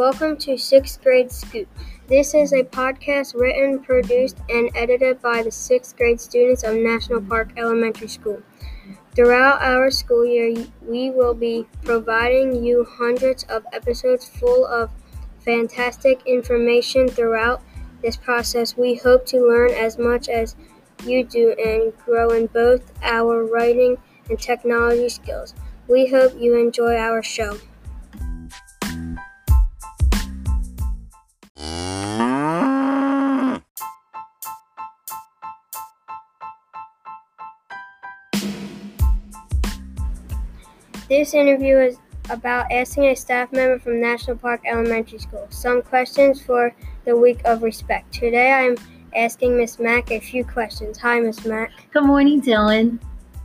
Welcome to Sixth Grade Scoop. This is a podcast written, produced, and edited by the sixth grade students of National Park Elementary School. Throughout our school year, we will be providing you hundreds of episodes full of fantastic information throughout this process. We hope to learn as much as you do and grow in both our writing and technology skills. We hope you enjoy our show. This interview is about asking a staff member from National Park Elementary School some questions for the week of respect. Today I'm asking Miss Mac a few questions. Hi, Miss Mac. Good morning, Dylan.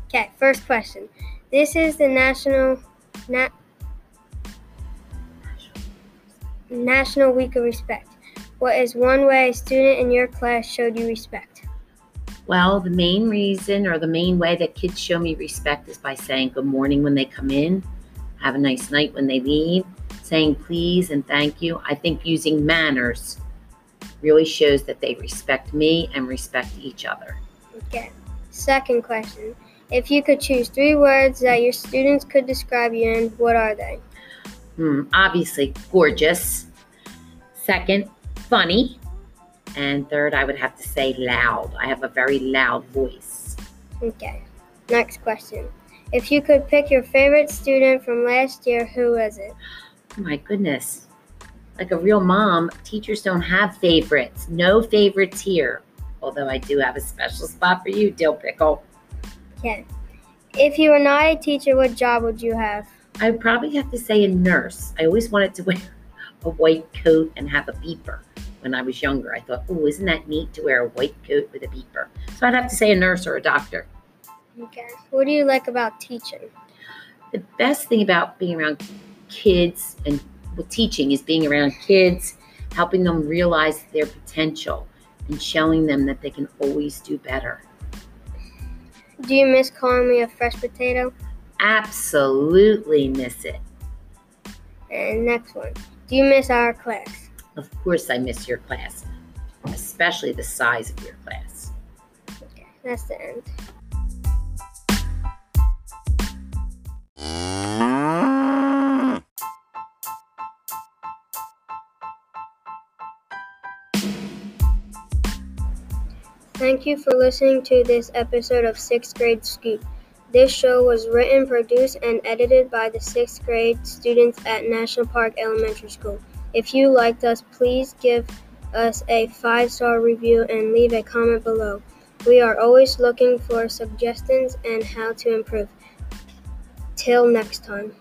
Okay, first question. This is the National Na- National Week of Respect. What is one way a student in your class showed you respect? Well, the main reason or the main way that kids show me respect is by saying good morning when they come in, have a nice night when they leave, saying please and thank you. I think using manners really shows that they respect me and respect each other. Okay. Second question. If you could choose three words that your students could describe you in, what are they? Hmm, obviously, gorgeous. Second, funny. And third, I would have to say loud. I have a very loud voice. Okay. Next question. If you could pick your favorite student from last year, who is it? Oh my goodness. Like a real mom, teachers don't have favorites. No favorites here. Although I do have a special spot for you, Dill Pickle. Okay. If you were not a teacher, what job would you have? I would probably have to say a nurse. I always wanted to wear a white coat and have a beeper when I was younger. I thought, oh, isn't that neat to wear a white coat with a beeper? So I'd have to say a nurse or a doctor. Okay. What do you like about teaching? The best thing about being around kids and with teaching is being around kids, helping them realize their potential and showing them that they can always do better. Do you miss calling me a fresh potato? Absolutely miss it. And next one. Do you miss our class? Of course, I miss your class, especially the size of your class. Okay, that's the end. Thank you for listening to this episode of Sixth Grade Scoop. This show was written, produced, and edited by the sixth grade students at National Park Elementary School. If you liked us, please give us a five star review and leave a comment below. We are always looking for suggestions and how to improve. Till next time.